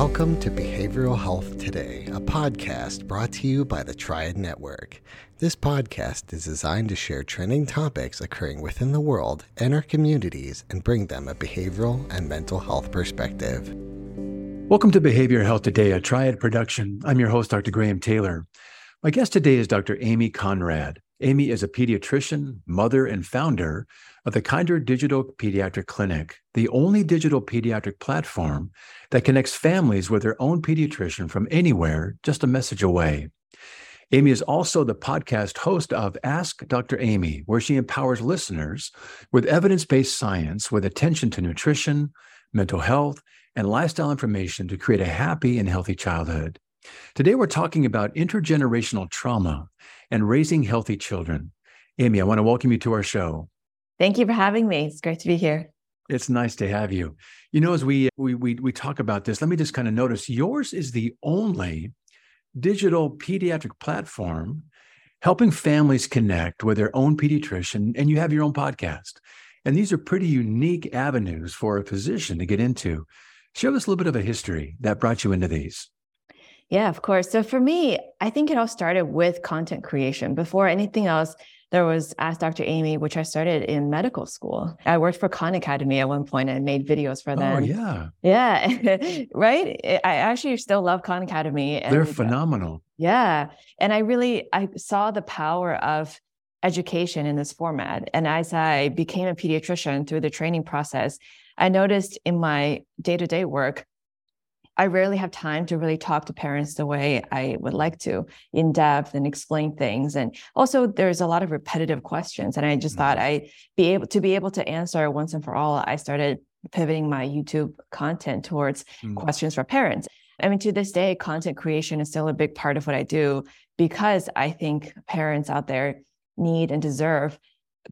Welcome to Behavioral Health Today, a podcast brought to you by the Triad Network. This podcast is designed to share trending topics occurring within the world and our communities and bring them a behavioral and mental health perspective. Welcome to Behavioral Health Today, a Triad production. I'm your host, Dr. Graham Taylor. My guest today is Dr. Amy Conrad. Amy is a pediatrician, mother, and founder of the Kinder Digital Pediatric Clinic, the only digital pediatric platform that connects families with their own pediatrician from anywhere, just a message away. Amy is also the podcast host of Ask Dr. Amy, where she empowers listeners with evidence based science with attention to nutrition, mental health, and lifestyle information to create a happy and healthy childhood. Today, we're talking about intergenerational trauma and raising healthy children. Amy, I want to welcome you to our show. Thank you for having me. It's great to be here. It's nice to have you. You know, as we we we, we talk about this, let me just kind of notice yours is the only digital pediatric platform helping families connect with their own pediatrician, and you have your own podcast. And these are pretty unique avenues for a physician to get into. Share us a little bit of a history that brought you into these. Yeah, of course. So for me, I think it all started with content creation. Before anything else, there was Ask Dr. Amy, which I started in medical school. I worked for Khan Academy at one point and made videos for oh, them. Oh, yeah. Yeah. right. I actually still love Khan Academy. They're uh, phenomenal. Yeah. And I really, I saw the power of education in this format. And as I became a pediatrician through the training process, I noticed in my day to day work, I rarely have time to really talk to parents the way I would like to in depth and explain things. And also there's a lot of repetitive questions. And I just mm-hmm. thought I be able to be able to answer once and for all. I started pivoting my YouTube content towards mm-hmm. questions for parents. I mean, to this day, content creation is still a big part of what I do because I think parents out there need and deserve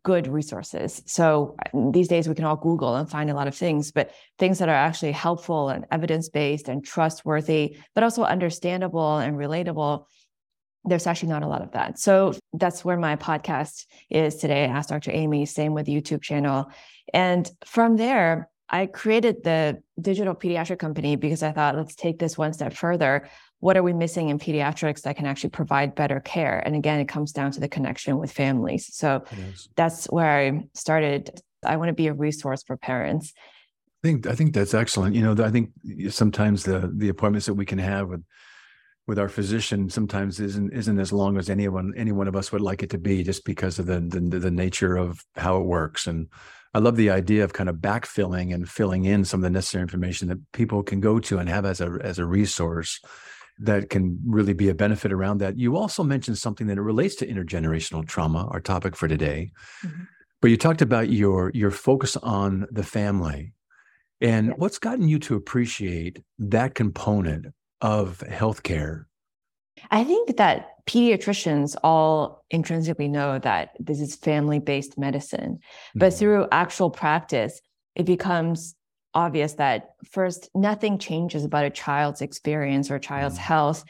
good resources. So uh, these days we can all Google and find a lot of things, but things that are actually helpful and evidence based and trustworthy, but also understandable and relatable. There's actually not a lot of that. So that's where my podcast is today. Ask Dr. Amy, same with YouTube channel. And from there, I created the digital pediatric company because I thought, let's take this one step further what are we missing in pediatrics that can actually provide better care? And again it comes down to the connection with families. So yes. that's where i started. I want to be a resource for parents. I think i think that's excellent. You know i think sometimes the the appointments that we can have with with our physician sometimes isn't isn't as long as anyone any one of us would like it to be just because of the the, the nature of how it works. And I love the idea of kind of backfilling and filling in some of the necessary information that people can go to and have as a as a resource that can really be a benefit around that. You also mentioned something that relates to intergenerational trauma, our topic for today. Mm-hmm. But you talked about your your focus on the family. And what's gotten you to appreciate that component of healthcare? I think that pediatricians all intrinsically know that this is family based medicine, mm-hmm. but through actual practice, it becomes obvious that first, nothing changes about a child's experience or child's mm. health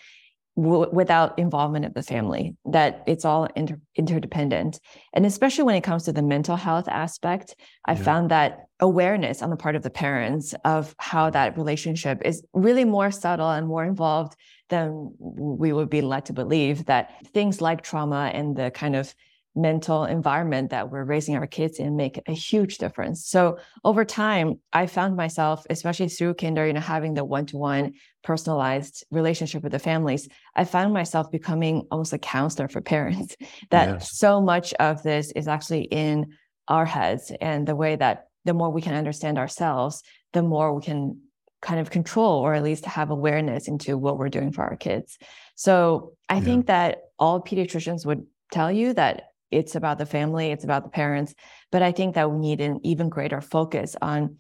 w- without involvement of the family, that it's all inter- interdependent. And especially when it comes to the mental health aspect, I yeah. found that awareness on the part of the parents of how that relationship is really more subtle and more involved than we would be led to believe that things like trauma and the kind of mental environment that we're raising our kids in make a huge difference. So over time, I found myself, especially through kinder, you know, having the one-to-one personalized relationship with the families, I found myself becoming almost a counselor for parents. That yes. so much of this is actually in our heads and the way that the more we can understand ourselves, the more we can kind of control or at least have awareness into what we're doing for our kids. So I yeah. think that all pediatricians would tell you that it's about the family, it's about the parents. But I think that we need an even greater focus on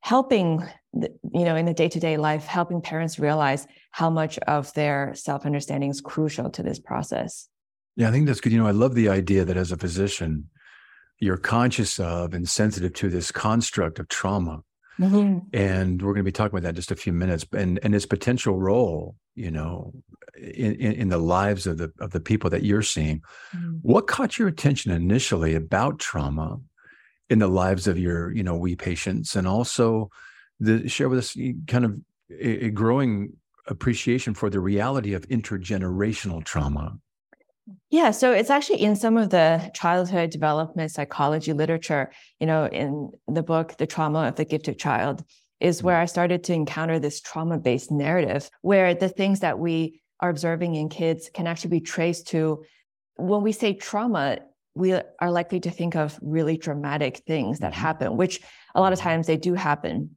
helping, you know, in the day to day life, helping parents realize how much of their self understanding is crucial to this process. Yeah, I think that's good. You know, I love the idea that as a physician, you're conscious of and sensitive to this construct of trauma. Mm-hmm. And we're going to be talking about that in just a few minutes and, and its potential role you know in, in, in, the lives of the of the people that you're seeing mm-hmm. what caught your attention initially about trauma in the lives of your you know we patients and also the share with us kind of a, a growing appreciation for the reality of intergenerational trauma. Yeah, so it's actually in some of the childhood development psychology literature, you know, in the book, The Drama of the Gifted Child, is mm-hmm. where I started to encounter this trauma based narrative where the things that we are observing in kids can actually be traced to when we say trauma, we are likely to think of really dramatic things that mm-hmm. happen, which a lot of times they do happen.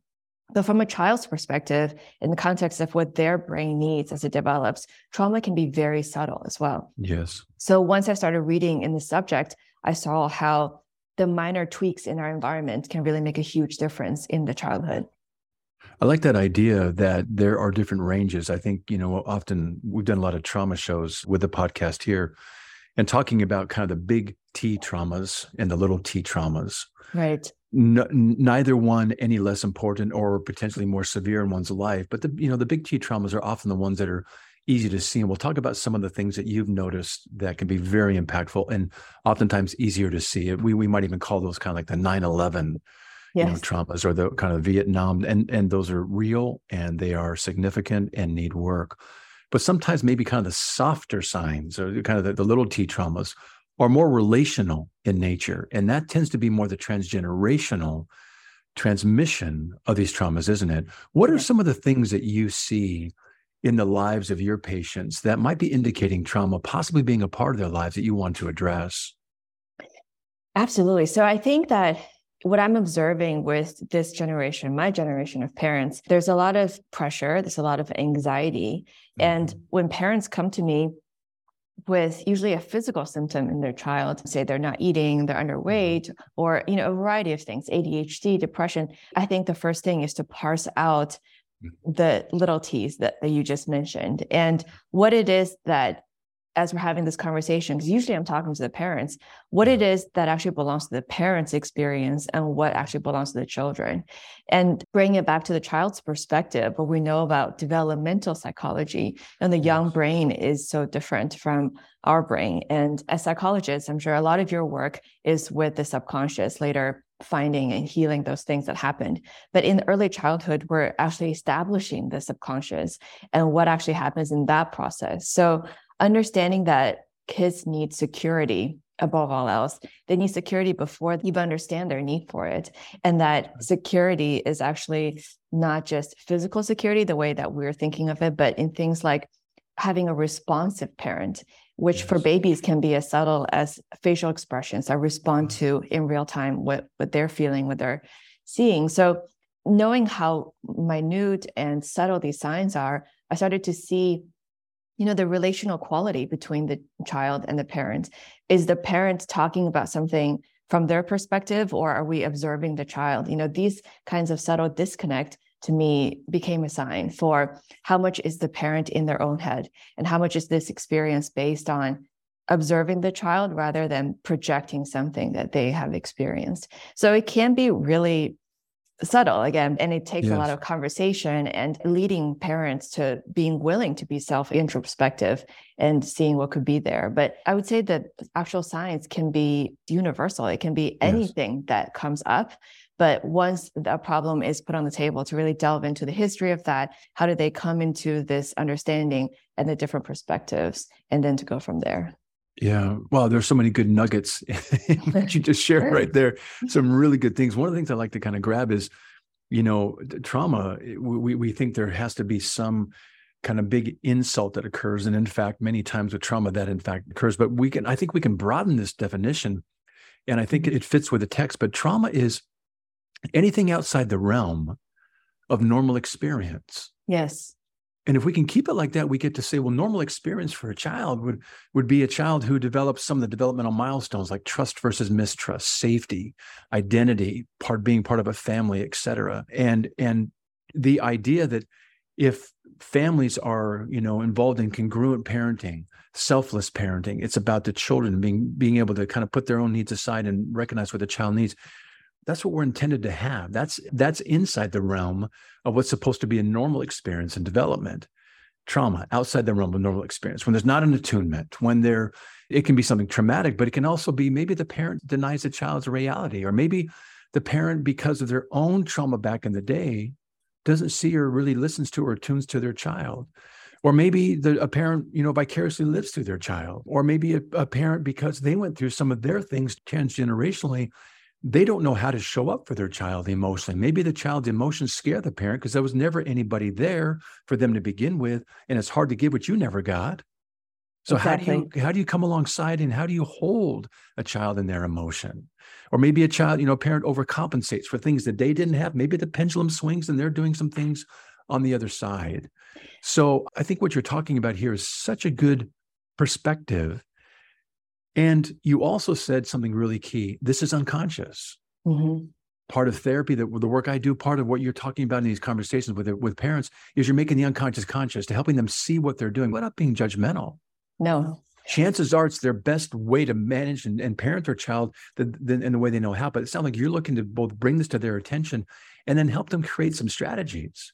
But from a child's perspective, in the context of what their brain needs as it develops, trauma can be very subtle as well. Yes. So once I started reading in the subject, I saw how the minor tweaks in our environment can really make a huge difference in the childhood. I like that idea that there are different ranges. I think, you know, often we've done a lot of trauma shows with the podcast here and talking about kind of the big T traumas and the little T traumas. Right. Neither one any less important or potentially more severe in one's life, but the you know the big T traumas are often the ones that are easy to see. And we'll talk about some of the things that you've noticed that can be very impactful and oftentimes easier to see. We we might even call those kind of like the 9-11 yes. you know, traumas or the kind of Vietnam. And and those are real and they are significant and need work. But sometimes maybe kind of the softer signs or kind of the, the little T traumas are more relational in nature. And that tends to be more the transgenerational transmission of these traumas, isn't it? What are some of the things that you see in the lives of your patients that might be indicating trauma, possibly being a part of their lives that you want to address? Absolutely. So I think that what I'm observing with this generation, my generation of parents, there's a lot of pressure, there's a lot of anxiety. Mm-hmm. And when parents come to me with usually a physical symptom in their child say they're not eating they're underweight mm-hmm. or you know a variety of things adhd depression i think the first thing is to parse out mm-hmm. the little t's that, that you just mentioned and what it is that as we're having this conversation, because usually I'm talking to the parents, what it is that actually belongs to the parents' experience and what actually belongs to the children. And bring it back to the child's perspective, what we know about developmental psychology and the young brain is so different from our brain. And as psychologists, I'm sure a lot of your work is with the subconscious, later finding and healing those things that happened. But in early childhood, we're actually establishing the subconscious and what actually happens in that process. So understanding that kids need security above all else. They need security before they even understand their need for it. And that security is actually not just physical security, the way that we're thinking of it, but in things like having a responsive parent, which yes. for babies can be as subtle as facial expressions that respond mm-hmm. to in real time what, what they're feeling, what they're seeing. So knowing how minute and subtle these signs are, I started to see you know the relational quality between the child and the parent. Is the parent talking about something from their perspective or are we observing the child? You know these kinds of subtle disconnect to me became a sign for how much is the parent in their own head and how much is this experience based on observing the child rather than projecting something that they have experienced. So it can be really subtle again and it takes yes. a lot of conversation and leading parents to being willing to be self introspective and seeing what could be there but i would say that actual science can be universal it can be anything yes. that comes up but once a problem is put on the table to really delve into the history of that how did they come into this understanding and the different perspectives and then to go from there yeah. Well, there's so many good nuggets that you just shared right there. Some really good things. One of the things I like to kind of grab is, you know, trauma. We, we think there has to be some kind of big insult that occurs. And in fact, many times with trauma that in fact occurs, but we can, I think we can broaden this definition. And I think mm-hmm. it fits with the text, but trauma is anything outside the realm of normal experience. Yes and if we can keep it like that we get to say well normal experience for a child would would be a child who develops some of the developmental milestones like trust versus mistrust safety identity part being part of a family et cetera. And and the idea that if families are you know involved in congruent parenting selfless parenting it's about the children being being able to kind of put their own needs aside and recognize what the child needs that's what we're intended to have. That's that's inside the realm of what's supposed to be a normal experience and development. Trauma outside the realm of normal experience. When there's not an attunement when there it can be something traumatic but it can also be maybe the parent denies the child's reality or maybe the parent because of their own trauma back in the day doesn't see or really listens to or tunes to their child. Or maybe the, a parent you know vicariously lives through their child. Or maybe a, a parent because they went through some of their things transgenerationally they don't know how to show up for their child emotionally maybe the child's emotions scare the parent because there was never anybody there for them to begin with and it's hard to give what you never got so exactly. how do you how do you come alongside and how do you hold a child in their emotion? Or maybe a child, you know, a parent overcompensates for things that they didn't have. Maybe the pendulum swings and they're doing some things on the other side. So I think what you're talking about here is such a good perspective. And you also said something really key. This is unconscious. Mm-hmm. Part of therapy, that the work I do, part of what you're talking about in these conversations with with parents is you're making the unconscious conscious to helping them see what they're doing What without being judgmental. No. Chances are it's their best way to manage and, and parent their child the, in the way they know how. But it sounds like you're looking to both bring this to their attention and then help them create some strategies.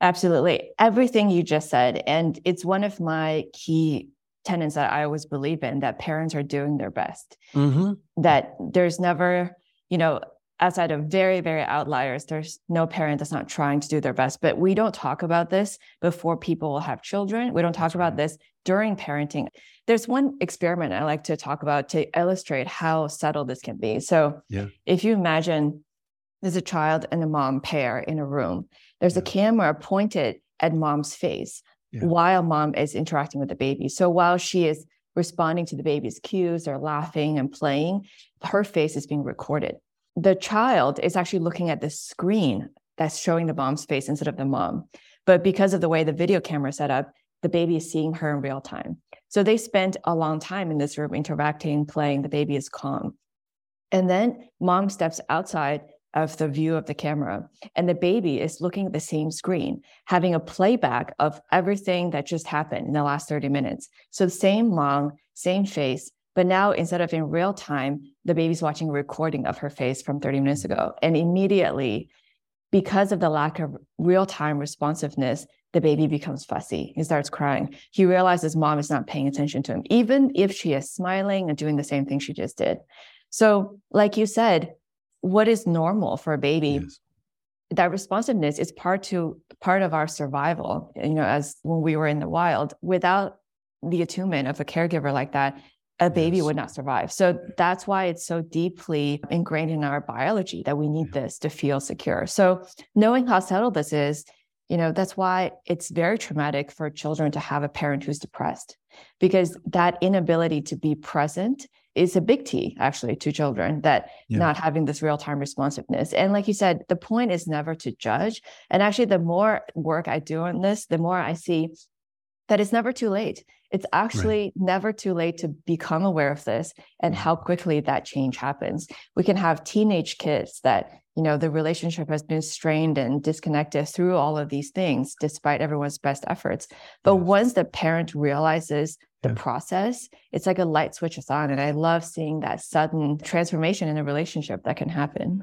Absolutely. Everything you just said. And it's one of my key tenets that I always believe in that parents are doing their best. Mm-hmm. That there's never, you know, outside of very, very outliers, there's no parent that's not trying to do their best. But we don't talk about this before people have children. We don't talk about this during parenting. There's one experiment I like to talk about to illustrate how subtle this can be. So, yeah. if you imagine there's a child and a mom pair in a room, there's yeah. a camera pointed at mom's face yeah. while mom is interacting with the baby. So, while she is responding to the baby's cues or laughing and playing, her face is being recorded. The child is actually looking at the screen that's showing the mom's face instead of the mom. But because of the way the video camera set up, the baby is seeing her in real time. So they spent a long time in this room interacting, playing. The baby is calm. And then mom steps outside of the view of the camera, and the baby is looking at the same screen, having a playback of everything that just happened in the last 30 minutes. So same mom, same face, but now instead of in real time, the baby's watching a recording of her face from 30 minutes ago. And immediately, because of the lack of real time responsiveness, the baby becomes fussy. He starts crying. He realizes mom is not paying attention to him, even if she is smiling and doing the same thing she just did. So, like you said, what is normal for a baby? Yes. That responsiveness is part to part of our survival. You know, as when we were in the wild, without the attunement of a caregiver like that, a baby yes. would not survive. So that's why it's so deeply ingrained in our biology that we need this to feel secure. So knowing how subtle this is you know, that's why it's very traumatic for children to have a parent who's depressed because that inability to be present is a big T actually to children that yeah. not having this real time responsiveness. And like you said, the point is never to judge. And actually, the more work I do on this, the more I see that it's never too late. It's actually right. never too late to become aware of this and mm-hmm. how quickly that change happens. We can have teenage kids that you know the relationship has been strained and disconnected through all of these things despite everyone's best efforts but yes. once the parent realizes the yeah. process it's like a light switches on and i love seeing that sudden transformation in a relationship that can happen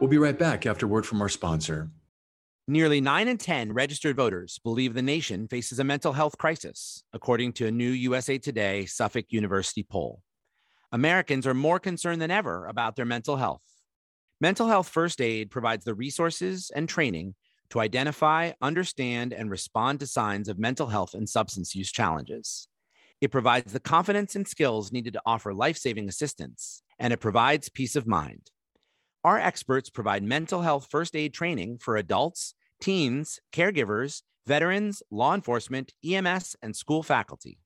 we'll be right back after word from our sponsor Nearly 9 in 10 registered voters believe the nation faces a mental health crisis, according to a new USA Today Suffolk University poll. Americans are more concerned than ever about their mental health. Mental Health First Aid provides the resources and training to identify, understand, and respond to signs of mental health and substance use challenges. It provides the confidence and skills needed to offer life saving assistance, and it provides peace of mind. Our experts provide mental health first aid training for adults, teens, caregivers, veterans, law enforcement, EMS, and school faculty.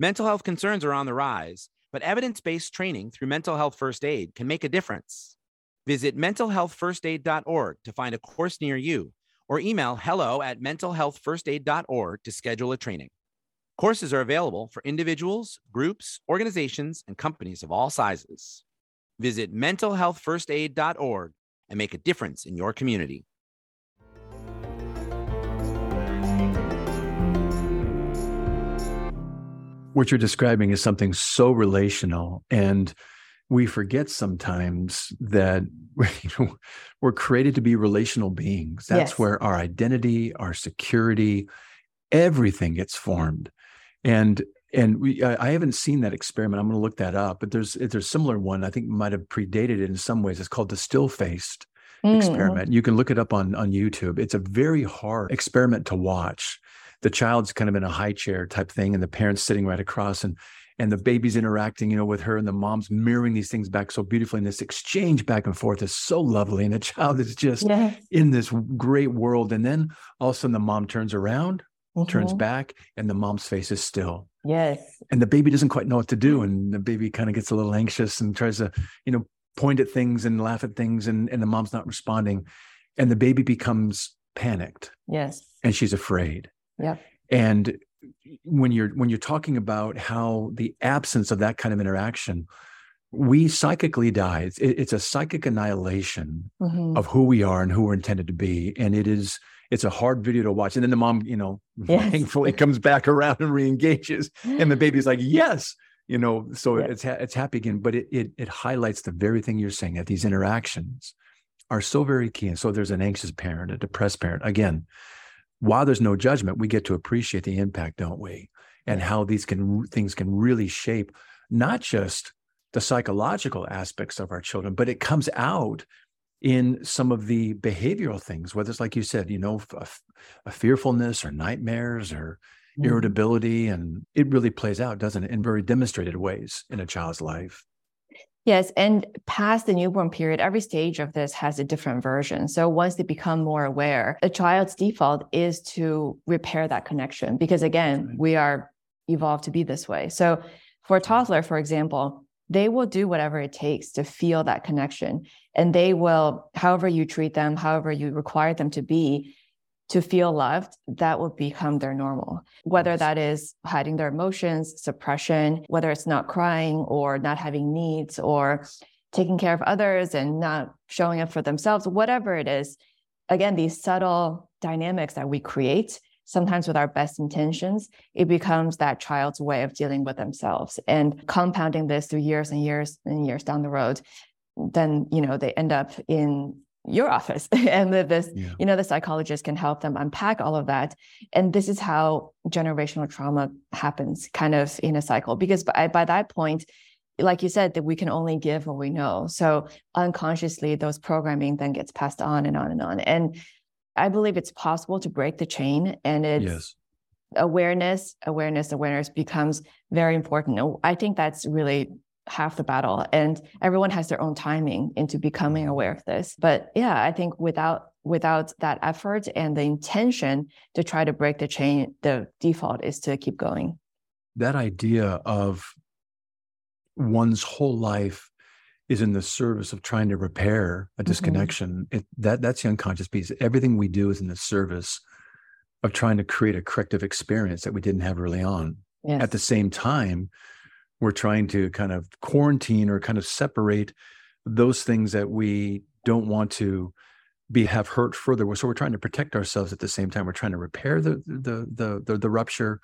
Mental health concerns are on the rise, but evidence based training through mental health first aid can make a difference. Visit mentalhealthfirstaid.org to find a course near you or email hello at mentalhealthfirstaid.org to schedule a training. Courses are available for individuals, groups, organizations, and companies of all sizes. Visit mentalhealthfirstaid.org and make a difference in your community. What you're describing is something so relational and we forget sometimes that you know, we're created to be relational beings that's yes. where our identity our security everything gets formed and and we I, I haven't seen that experiment i'm going to look that up but there's there's a similar one i think might have predated it in some ways it's called the still faced Mm, experiment. You can look it up on on YouTube. It's a very hard experiment to watch. The child's kind of in a high chair type thing, and the parents sitting right across, and and the baby's interacting, you know, with her, and the mom's mirroring these things back so beautifully. And this exchange back and forth is so lovely, and the child is just Yes. in this great world. And then all of a sudden, the mom turns around, turns Mhm. back, and the mom's face is still Yes. and the baby doesn't quite know what to do and the baby kind of gets a little anxious and tries to you know point at things and laugh at things and, and the mom's not responding and the baby becomes panicked Yes. and she's afraid Yep. and when you're when you're talking about how the absence of that kind of interaction we psychically die it's, it's a psychic annihilation Mhm. of who we are and who we're intended to be and it is it's a hard video to watch and then the mom you know Yes. thankfully comes back around and re-engages and the baby's like yes you know so Yeah. it's ha- it's happy again but it, it it highlights the very thing you're saying that these interactions are so very key and so there's an anxious parent a depressed parent again while there's no judgment we get to appreciate the impact don't we? And how these can things can really shape not just the psychological aspects of our children but it comes out in some of the behavioral things whether it's like you said you know a, a fearfulness or nightmares or Mhm. irritability and it really plays out doesn't it in very demonstrated ways in a child's life Yes, and past the newborn period, every stage of this has a different version. So once they become more aware, a child's default is to repair that connection because again, we are evolved to be this way. So for a toddler, for example, they will do whatever it takes to feel that connection and they will however you treat them, however you require them to be to feel loved, that will become their normal. Whether that is hiding their emotions, suppression, whether it's not crying or not having needs or taking care of others and not showing up for themselves, whatever it is. Again, these subtle dynamics that we create, sometimes with our best intentions, it becomes that child's way of dealing with themselves and compounding this through years and years and years down the road. Then, you know, they end up in your office. And the- this yeah. you know the psychologist can help them unpack all of that. And this is how generational trauma happens kind of in a cycle. Because by, by that point like you said that we can only give what we know. So unconsciously those programming then gets passed on and on and on. And i believe it's possible to break the chain and it's yes. awareness awareness awareness becomes very important. I think that's really half the battle and everyone has their own timing into becoming mm. aware of this. But yeah i think without without that effort and the intention to try to break the chain the default is to keep going. That idea of one's whole life is in the service of trying to repair a mm-hmm. disconnection it, that that's the unconscious piece. Everything we do is in the service of trying to create a corrective experience that we didn't have early on. Yes. At the same time we're trying to kind of quarantine or kind of separate those things that we don't want to be have hurt further so we're trying to protect ourselves at the same time. We're trying to repair the the the the, the rupture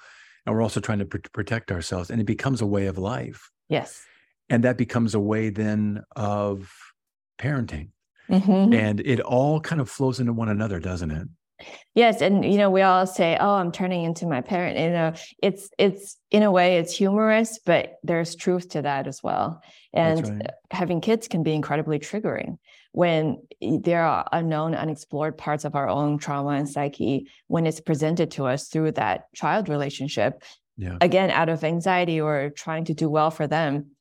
and we're also trying to pr- protect ourselves and it becomes a way of life. Yes. And that becomes a way then of parenting. Mhm. and it all kind of flows into one another doesn't it Yes, and you know we all say, "Oh, I'm turning into my parent." You know, it's it's in a way it's humorous, but there's truth to that as well. And right. having kids can be incredibly triggering when there are unknown, unexplored parts of our own trauma and psyche when it's presented to us through that child relationship. yeah Again, out of anxiety or trying to do well for them,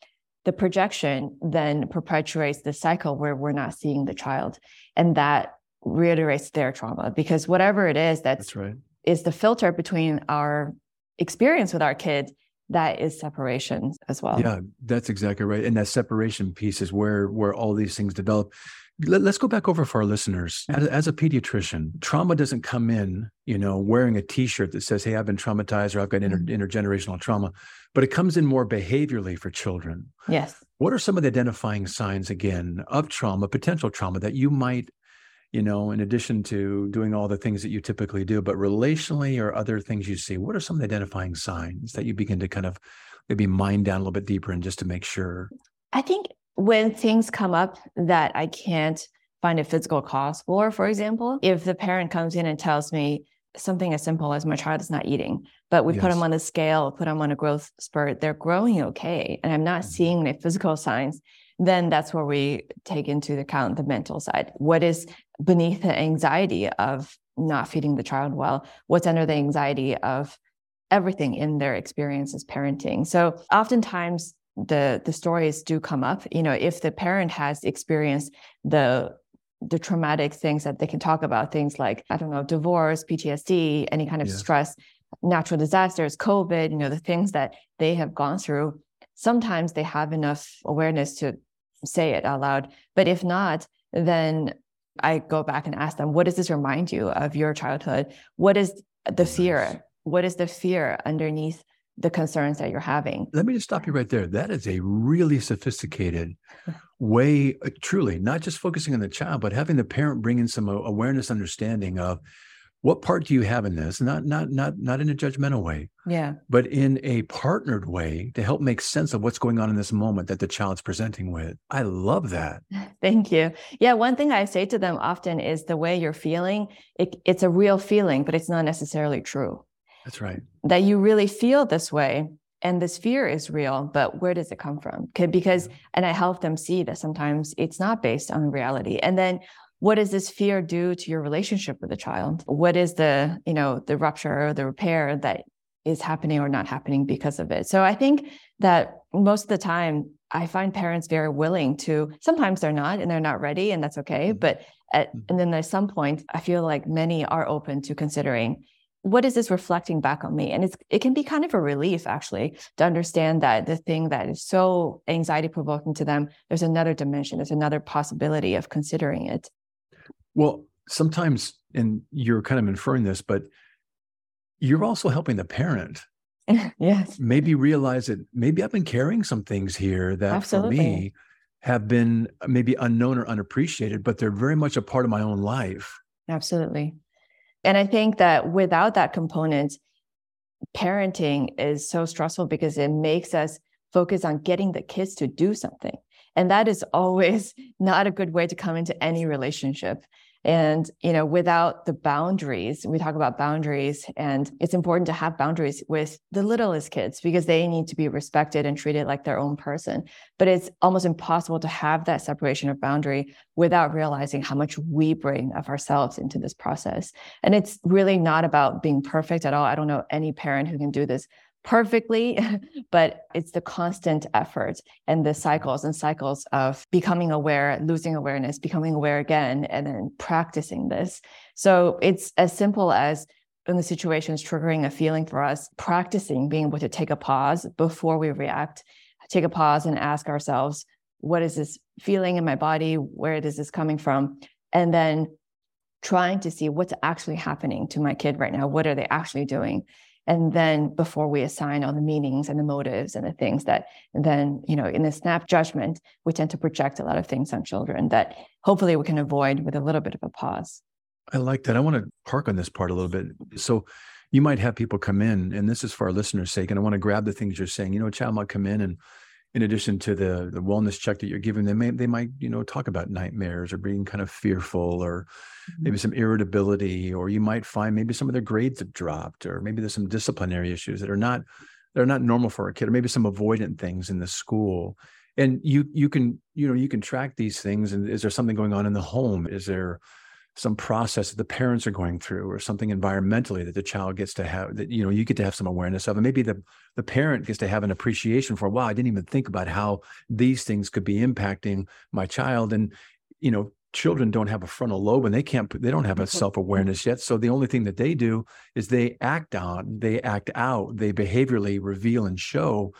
the projection then perpetuates the cycle where we're not seeing the child, and that reiterates their trauma because whatever it is that's that's right is the filter between our experience with our kids that is separation as well Yeah, that's exactly right. And that separation piece is where where all these things develop. Let, us go back over for our listeners. Mm-hmm. As, as a pediatrician, trauma doesn't come in, you know, wearing a T-shirt that says, "Hey, I've been traumatized" or "I've got inter, mm-hmm. intergenerational trauma," but it comes in more behaviorally for children. yes What are some of the identifying signs again of trauma, potential trauma that you might, you know, in addition to doing all the things that you typically do, but relationally or other things you see? What are some of the identifying signs that you begin to kind of maybe mine down a little bit deeper and just to make sure? i think when things come up that i can't find a physical cause for for example if the parent comes in and tells me something as simple as my child is not eating but we put them on a scale put them on a growth spurt they're growing okay and i'm not Mhm. seeing any physical signs then that's where we take into account the mental side. What is beneath the anxiety of not feeding the child well? What's under the anxiety of everything in their experience as parenting? So oftentimes the the stories do come up. You know, if the parent has experienced the the traumatic things that they can talk about, things like, I don't know, divorce, PTSD, any kind of yeah. stress, natural disasters, COVID, you know, the things that they have gone through, sometimes they have enough awareness to say it out loud. But if not, then I go back and ask them, what does this remind you of your childhood? What is the fear? What is the fear underneath the concerns that you're having? Let me just stop you right there. That is a really sophisticated way, uh, truly, not just focusing on the child, but having the parent bring in some awareness, understanding of what part do you have in this? Not not not not in a judgmental way yeah. but in a partnered way to help make sense of what's going on in this moment that the child's presenting with. I love that. Thank you. Yeah one thing i say to them often is the way you're feeling it, it's a real feeling but it's not necessarily true. That's right. That you really feel this way and this fear is real but where does it come from? Because and i help them see that sometimes it's not based on reality. And then what does this fear do to your relationship with the child what is the you know the rupture or the repair that is happening or not happening because of it so i think that most of the time i find parents very willing to sometimes they're not and they're not ready and that's okay mm-hmm. but at, mm-hmm. and then at some point i feel like many are open to considering what is this reflecting back on me and it's it can be kind of a relief actually to understand that the thing that is so anxiety provoking to them there's another dimension there's another possibility of considering it well, sometimes, and you're kind of inferring this, but you're also helping the parent. yes. Maybe realize that maybe I've been carrying some things here that Absolutely. for me have been maybe unknown or unappreciated, but they're very much a part of my own life. Absolutely. And I think that without that component, parenting is so stressful because it makes us focus on getting the kids to do something. And that is always not a good way to come into any relationship. And, you know, without the boundaries, we talk about boundaries, and it's important to have boundaries with the littlest kids because they need to be respected and treated like their own person. But it's almost impossible to have that separation of boundary without realizing how much we bring of ourselves into this process. And it's really not about being perfect at all. I don't know any parent who can do this perfectly, but it's the constant effort and the cycles and cycles of becoming aware, losing awareness, becoming aware again, and then practicing this. So it's as simple as when the situation is triggering a feeling for us, practicing being able to take a pause before we react, take a pause and ask ourselves, what is this feeling in my body? Where is this coming from? And then trying to see what's actually happening to my kid right now. What are they actually doing? And then before we assign all the meanings and the motives and the things that then you know in the snap judgment we tend to project a lot of things on children that hopefully we can avoid with a little bit of a pause. I like that. I want to park on this part a little bit. So you might have people come in and this is for our listeners sake and i want to grab the things you're saying. You know a child might come in and in addition to the the wellness check that you're giving them, they, they might you know talk about nightmares or being kind of fearful or mm-hmm. maybe some irritability or you might find maybe some of their grades have dropped or maybe there's some disciplinary issues that are not that are not normal for a kid or maybe some avoidant things in the school and you you can you know you can track these things and is there something going on in the home is there some process that the parents are going through or something environmentally that the child gets to have that you know you get to have some awareness of and maybe the the parent gets to have an appreciation for wow i didn't even think about how these things could be impacting my child. And you know children don't have a frontal lobe and they can't they don't have a mm-hmm. self-awareness yet. So the only thing that they do is they act on they act out they behaviorally reveal and show.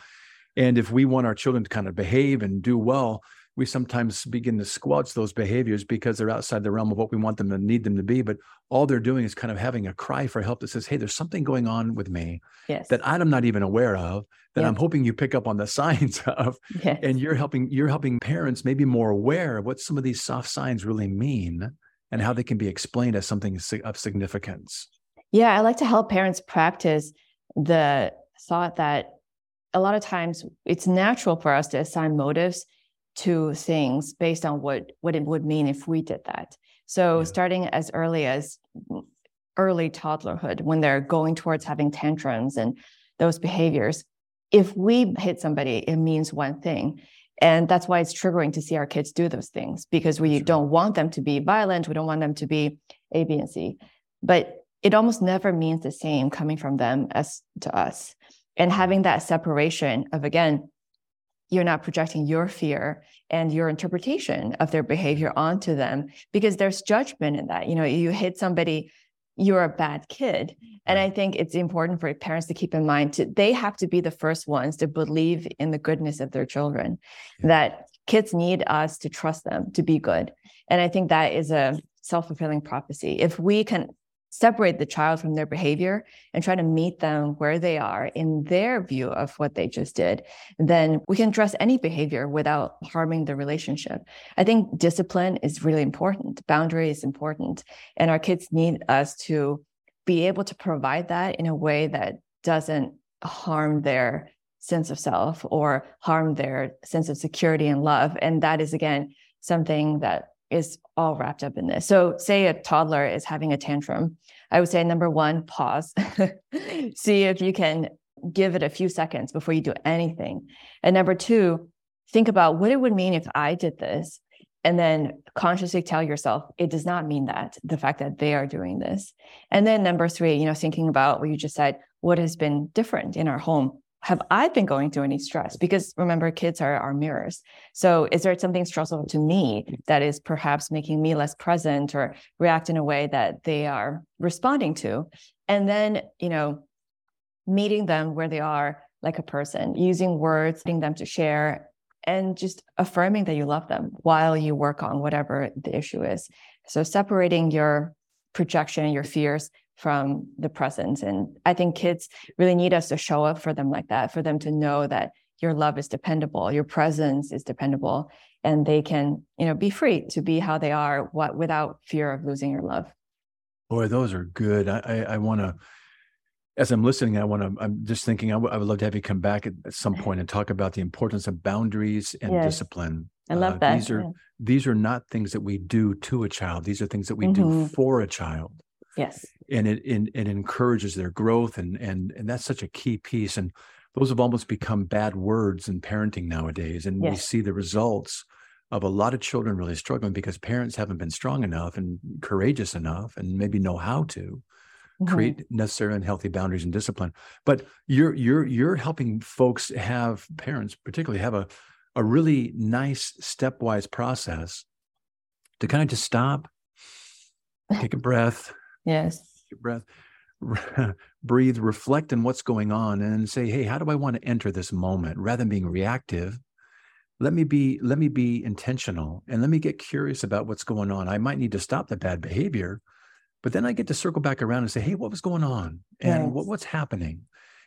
And if we want our children to kind of behave and do well we sometimes begin to squelch those behaviors because they're outside the realm of what we want them to need them to be. But all they're doing is kind of having a cry for help that says, Hey, there's something going on with me yes. that I'm not even aware of, that I'm hoping you pick up on the signs of. Yes. And you're helping, you're helping parents maybe more aware of what some of these soft signs really mean and how they can be explained as something of significance. Yeah, I like to help parents practice the thought that a lot of times it's natural for us to assign motives to things based on what what it would mean if we did that. So yeah. starting as early as early toddlerhood when they're going towards having tantrums and those behaviors if we hit somebody it means one thing And that's why it's triggering to see our kids do those things because we sure. don't want them to be violent. We don't want them to be A, B, and C. But it almost never means the same coming from them as to us. And having that separation of, again, you're not projecting your fear and your interpretation of their behavior onto them because there's judgment in that. You know, you hit somebody, you're a bad kid. And I think it's important for parents to keep in mind to they have to be the first ones to believe in the goodness of their children, that kids need us to trust them to be good. And I think that is a self-fulfilling prophecy. If we can separate the child from their behavior and try to meet them where they are in their view of what they just did, then we can address any behavior without harming the relationship. I think discipline is really important, boundary is important, and our kids need us to be able to provide that in a way that doesn't harm their sense of self or harm their sense of security and love. And that is, again, something that is all wrapped up in this. So, say a toddler is having a tantrum. I would say, number one, pause, see if you can give it a few seconds before you do anything. And number two, think about what it would mean if I did this. And then consciously tell yourself, it does not mean that the fact that they are doing this. And then number three, you know, thinking about what you just said, what has been different in our home have I been going through any stress? Because remember, kids are our mirrors. So is there something stressful to me that is perhaps making me less present or react in a way that they are responding to? And then, you know, meeting them where they are like a person, using words, getting them to share, and just affirming that you love them while you work on whatever the issue is. So separating your projection, and your fears from the presence. And I think kids really need us to show up for them like that, for them to know that your love is dependable, your presence is dependable, and they can, you know, be free to be how they are what, without fear of losing your love. Boy, those are good. I, I, I want to, as I'm listening, I want to, I'm just thinking, I, w- I would love to have you come back at, at, some point and talk about the importance of boundaries and yes. discipline. I love uh, that. These are, yeah. these are not things that we do to a child. These are things that we mm-hmm. do for a child. Yes. And it, it, it encourages their growth and and and that's such a key piece. And those have almost become bad words in parenting nowadays. And yes. we see the results of a lot of children really struggling because parents haven't been strong enough and courageous enough and maybe know how to mm-hmm. create necessary and healthy boundaries and discipline. But you're you're you're helping folks have parents particularly have a a really nice stepwise process to kind of just stop, take a breath, Yes. Your breath, breathe, reflect on what's going on, and say, "Hey, how do I want to enter this moment?" Rather than being reactive, let me be let me be intentional and let me get curious about what's going on. I might need to stop the bad behavior, but then I get to circle back around and say, "Hey, what was going on? And yes. what, what's happening?"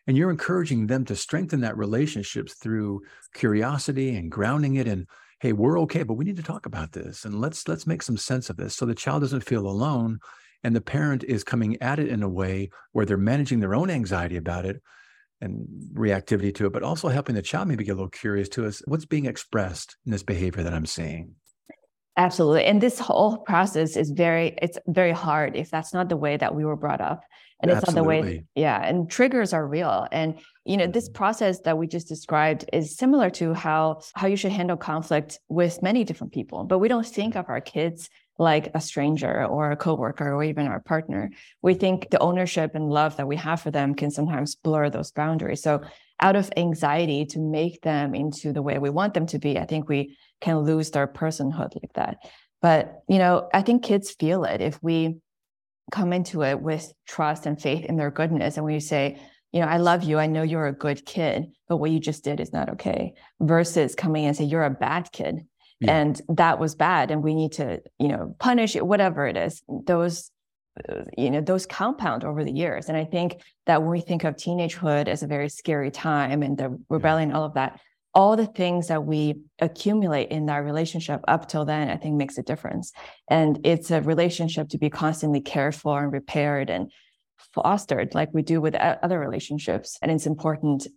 And you're encouraging them to strengthen that relationships through curiosity and grounding it in hey we're okay but we need to talk about this and let's let's make some sense of this so the child doesn't feel alone and the parent is coming at it in a way where they're managing their own anxiety about it and reactivity to it, but also helping the child maybe get a little curious to us what's being expressed in this behavior that I'm seeing. Absolutely. And this whole process is very, it's very hard if that's not the way that we were brought up. And it's Absolutely. not the way, yeah. And triggers are real. And you know, this mm-hmm. process that we just described is similar to how how you should handle conflict with many different people. But we don't think of our kids like a stranger or a coworker or even our partner. We think the ownership and love that we have for them can sometimes blur those boundaries. So out of anxiety to make them into the way we want them to be, I think we can lose their personhood like that. But, you know, I think kids feel it if we come into it with trust and faith in their goodness and we say, you know, I love you. I know you're a good kid, but what you just did is not okay. Versus coming and say, you're a bad kid yeah. and that was bad and we need to you know punish it whatever it is those uh, you know those compound over the years and i think that when we think of teenagehood as a very scary time and the rebellion yeah. all of that all the things that we accumulate in our relationship up till then i think makes a difference and it's a relationship to be constantly cared for and repaired and fostered like we do with other relationships and it's important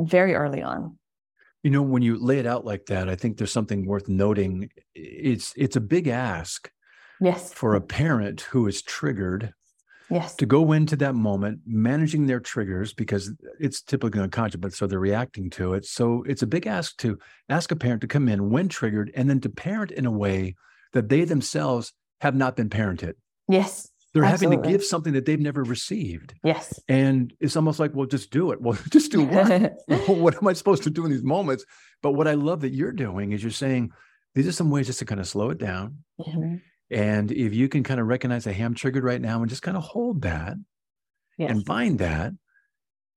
very early on you know, when you lay it out like that, I think there's something worth noting. It's it's a big ask yes for a parent who is triggered Yes. To go into that moment, managing their triggers because it's typically unconscious, but so they're reacting to it. So it's a big ask to ask a parent to come in when triggered and then to parent in a way that they themselves have not been parented. Yes. They're Absolutely. having to give something that they've never received. Yes. And it's almost like, well, just do it. Well, just do what? what am I supposed to do in these moments? But what I love that you're doing is you're saying these are some ways just to kind of slow it down. Mhm. And if you can kind of recognize, hey, I'm triggered right now and just kind of hold that Yes. and find that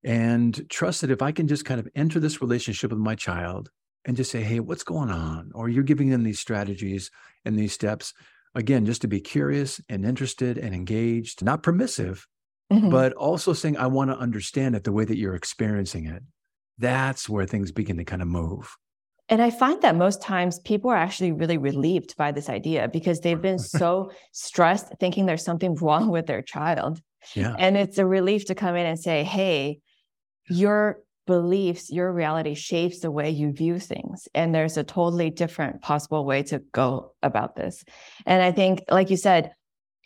and trust that if I can just kind of enter this relationship with my child and just say, hey, what's going on? Or you're giving them these strategies and these steps. Again, just to be curious and interested and engaged, not permissive, Mhm. but also saying, I want to understand it the way that you're experiencing it. That's where things begin to kind of move. And I find that most times people are actually really relieved by this idea because they've been so stressed thinking there's something wrong with their child. Yeah. And it's a relief to come in and say, hey, your beliefs, your reality shapes the way you view things. And there's a totally different possible way to go about this. And I think, like you said,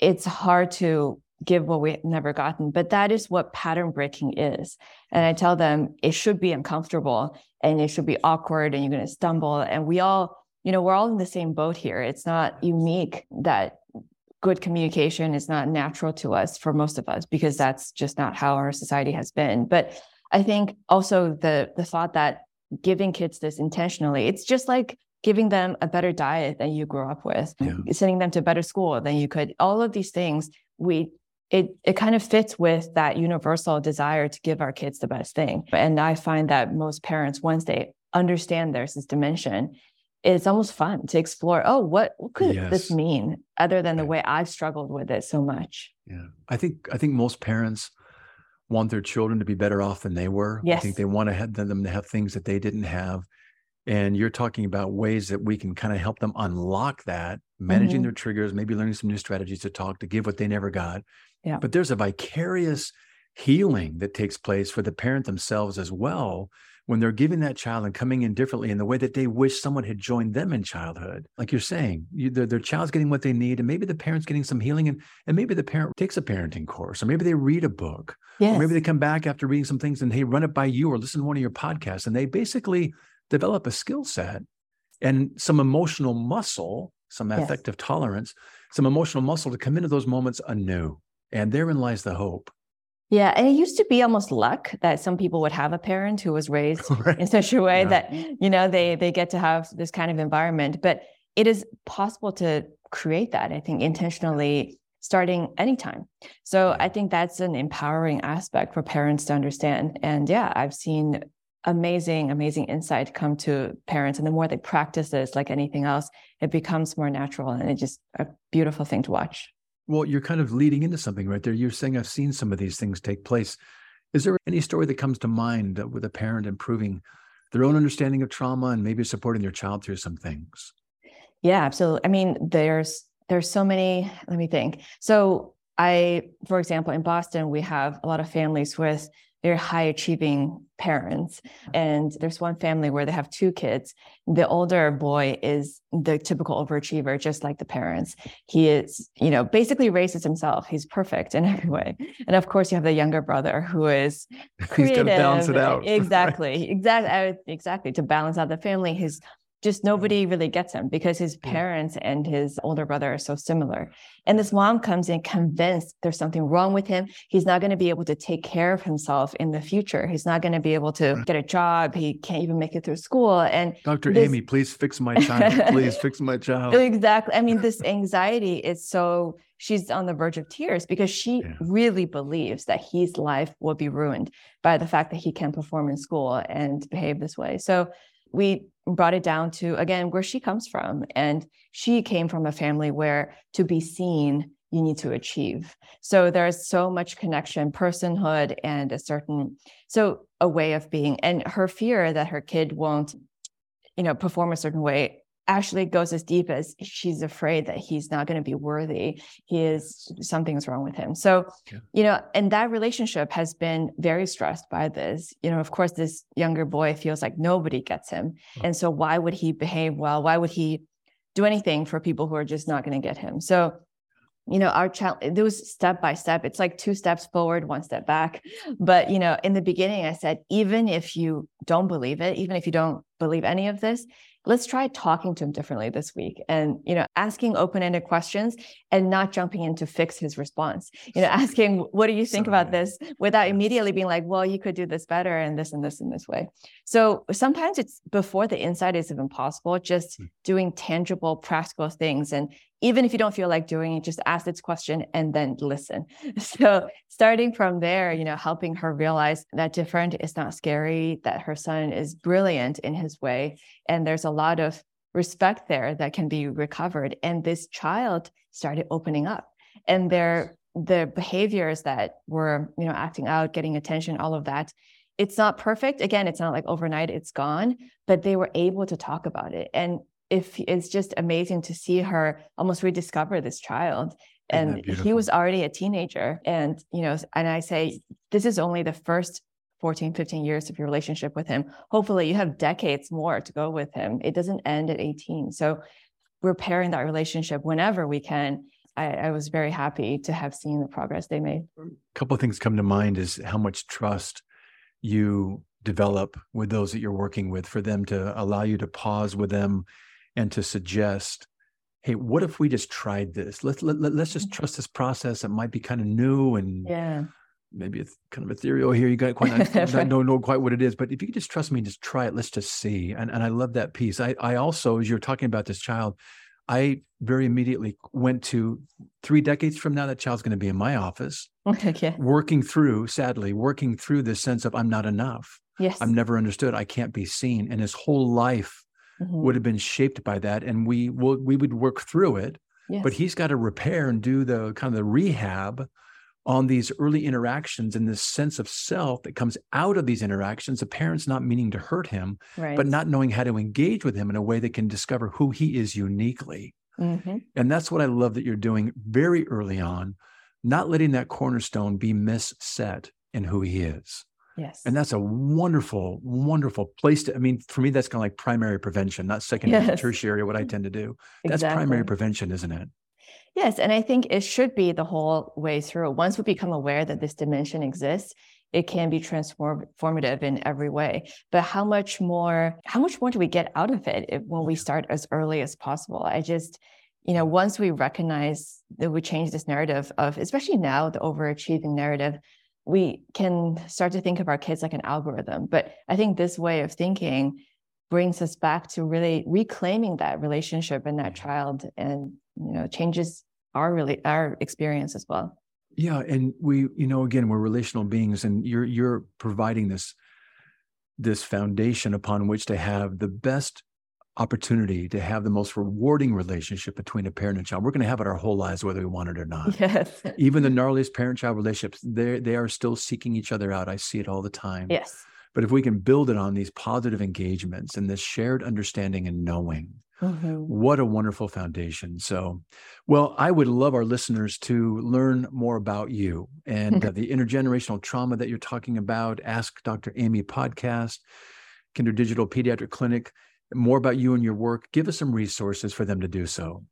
it's hard to give what we've never gotten, but that is what pattern breaking is. And I tell them it should be uncomfortable and it should be awkward and you're going to stumble. And we all, you know, we're all in the same boat here. It's not unique that good communication is not natural to us for most of us because that's just not how our society has been. But I think also the the thought that giving kids this intentionally, it's just like giving them a better diet than you grew up with, Yeah. sending them to better school than you could. All of these things, we it it kind of fits with that universal desire to give our kids the best thing. And I find that most parents, once they understand there's this dimension, it's almost fun to explore. Oh, what, what could this mean other than the way I've struggled with it so much? Yeah. I think I think most parents want their children to be better off than they were. I think they want to have them to have things that they didn't have. And you're talking about ways that we can kind of help them unlock that, managing Mhm. their triggers, maybe learning some new strategies to talk, to give what they never got. Yeah. But there's a vicarious healing that takes place for the parent themselves as well when they're giving that child and coming in differently in the way that they wish someone had joined them in childhood. Like you're saying, you, their, their child's getting what they need, and maybe the parent's getting some healing, and, and maybe the parent takes a parenting course, or maybe they read a book, Yes. or maybe they come back after reading some things and hey, run it by you or listen to one of your podcasts, and they basically develop a skill set and some emotional muscle, some Yes. affective tolerance, some emotional muscle to come into those moments anew. And therein lies the hope. Yeah, and it used to be almost luck that some people would have a parent who was raised Right. in such a way Yeah. that you know they they get to have this kind of environment. But it is possible to create that. I think intentionally starting anytime. So I think that's an empowering aspect for parents to understand. And yeah, I've seen amazing, amazing insight come to parents. And the more they practice this, like anything else, it becomes more natural and it's just a beautiful thing to watch. Well, you're kind of leading into something right there. You're saying, I've seen some of these things take place. Is there any story that comes to mind with a parent improving their own understanding of trauma and maybe supporting their child through some things? Yeah, absolutely. I mean, there's there's so many. Let me think. So I, for example, in Boston, we have a lot of families with very high achieving parents, and there's one family where they have two kids. The older boy is the typical overachiever, just like the parents. He is, you know, basically raises himself. He's perfect in every way. And of course, you have the younger brother who is He's creative. got to balance it out. Exactly. Exactly. Exactly. To balance out the family, his just nobody mm. really gets him because his parents and his older brother are so similar. And this mom comes in convinced there's something wrong with him. He's not going to be able to take care of himself in the future. He's not going to be able to mm. get a job. He can't even make it through school. And Dr. This- Amy, please fix my child. please fix my child. Exactly. I mean, this anxiety is so she's on the verge of tears because she Yeah. really believes that his life will be ruined by the fact that he can't perform in school and behave this way. So we brought it down to again where she comes from. And she came from a family where to be seen, you need to achieve. So there's so much connection, personhood, and a certain so a way of being. And her fear that her kid won't, you know, perform a certain way actually goes as deep as she's afraid that he's not going to be worthy. He is something's wrong with him. So, Yeah. you know, and that relationship has been very stressed by this. You know, of course, this younger boy feels like nobody gets him. And so why would he behave well? Why would he do anything for people who are just not going to get him? So you know our child it was step by step it's like two steps forward one step back but you know in the beginning i said even if you don't believe it even if you don't believe any of this let's try talking to him differently this week and you know asking open-ended questions and not jumping in to fix his response. You know asking what do you think about this? without immediately being like well you could do this better and this and this and this way so sometimes it's before the insight is even possible just mm. doing tangible practical things and even if you don't feel like doing it just ask this question and then listen. So starting from there you know helping her realize that different is not scary that her son is brilliant in his way and there's a lot of respect there that can be recovered and this child started opening up. And their the behaviors that were you know acting out getting attention all of that it's not perfect. Again it's not like overnight it's gone but they were able to talk about it. And if it's just amazing to see her almost rediscover this child. And he was already a teenager. And you know and i say this is only the first 14 15 years of your relationship with him. Hopefully you have decades more to go with him. It doesn't end at 18 so repairing that relationship whenever we can. I, I was very happy to have seen the progress they made. A couple of things come to mind is how much trust you develop with those that you're working with for them to allow you to pause with them and to suggest hey what if we just tried this? Let's let, let, us just mm-hmm. trust this process it might be kind of new and yeah. maybe it's kind of ethereal here. You got quite not, not know, know quite what it is but if you could just trust me just try it let's just see. And, and i love that piece. I i also as you're talking about this child i very immediately went to three decades from now that child's going to be in my office okay. working through sadly working through this sense of i'm not enough yes i'm never understood i can't be seen and his whole life mm-hmm. would have been shaped by that and we will we would work through it yes. but he's got to repair and do the kind of the rehab on these early interactions and this sense of self that comes out of these interactions the parents not meaning to hurt him right. but not knowing how to engage with him in a way that can discover who he is uniquely mm-hmm. and that's what i love that you're doing very early on not letting that cornerstone be misset in who he is Yes. And that's a wonderful, wonderful place to, I mean, for me, that's kind of like primary prevention, not secondary, yes. tertiary, what I tend to do. That's exactly. primary prevention, isn't it? Yes. And I think it should be the whole way through. Once we become aware that this dimension exists, it can be transformative in every way. But how much more, how much more do we get out of it if, when we start as early as possible? I just, you know, once we recognize that we change this narrative of, especially now, the overachieving narrative we can start to think of our kids like an algorithm. But I think this way of thinking brings us back to really reclaiming that relationship and that child and you know changes our really our experience as well yeah and we you know again we're relational beings and you're you're providing this this foundation upon which to have the best opportunity to have the most rewarding relationship between a parent and child. We're going to have it our whole lives, whether we want it or not. Yes. Even the gnarliest parent-child relationships, they they are still seeking each other out. I see it all the time. Yes. But if we can build it on these positive engagements and this shared understanding and knowing, mm-hmm. what a wonderful foundation. So, well, I would love our listeners to learn more about you and uh, the intergenerational trauma that you're talking about. Ask Dr. Amy podcast, Kinder Digital Pediatric Clinic more about you and your work, give us some resources for them to do so.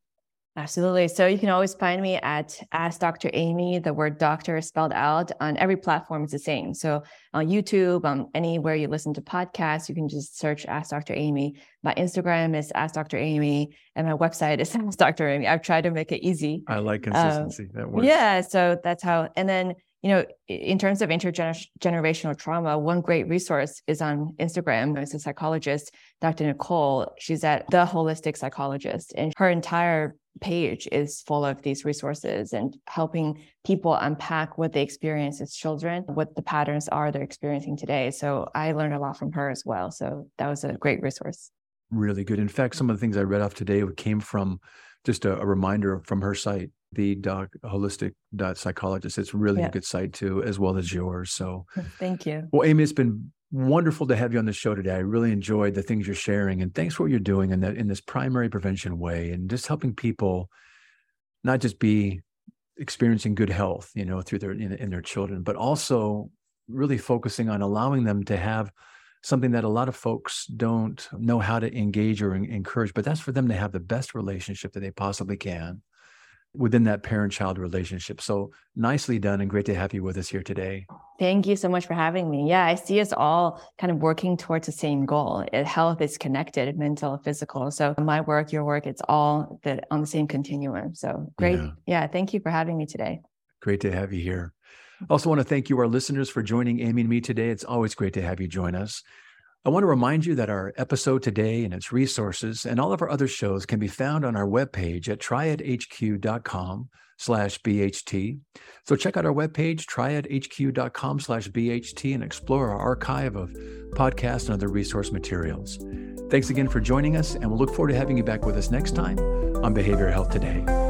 Absolutely. So you can always find me at Ask Dr. Amy. The word doctor is spelled out on every platform. It's the same. So on YouTube, um, anywhere you listen to podcasts, you can just search Ask Dr. Amy. My Instagram is Ask Dr. Amy, and my website is Ask Dr. Amy. I've tried to make it easy. I like um, consistency. that works. Yeah. So that's how. And then you know, in terms of intergenerational trauma, one great resource is on Instagram. There's a psychologist, Dr. Nicole. She's at The Holistic Psychologist, and her entire page is full of these resources and helping people unpack what they experience as children, what the patterns are they're experiencing today. So I learned a lot from her as well. So that was a great resource. Really good. In fact, some of the things I read off today came from just a, a reminder from her site the dot holistic dot psychologist. It's really yeah. a good site too, as well as yours. So thank you. Well, Amy, it's been wonderful to have you on the show today. I really enjoyed the things you're sharing, and thanks for what you're doing in that in this primary prevention way, and just helping people not just be experiencing good health, you know, through their in, in their children, but also really focusing on allowing them to have something that a lot of folks don't know how to engage or encourage but that's for them to have the best relationship that they possibly can within that parent child relationship. So nicely done and great to have you with us here today. Thank you so much for having me. Yeah, I see us all kind of working towards the same goal. Health is connected, mental, physical. So my work, your work, it's all the, on the same continuum. So great. Yeah. yeah, thank you for having me today. Great to have you here. Also want to thank you, our listeners, for joining Amy and me today. It's always great to have you join us. I want to remind you that our episode today and its resources and all of our other shows can be found on our webpage at triadhq.com slash BHT. So check out our webpage, triadhq.com slash BHT, and explore our archive of podcasts and other resource materials. Thanks again for joining us, and we'll look forward to having you back with us next time on Behavioral Health Today.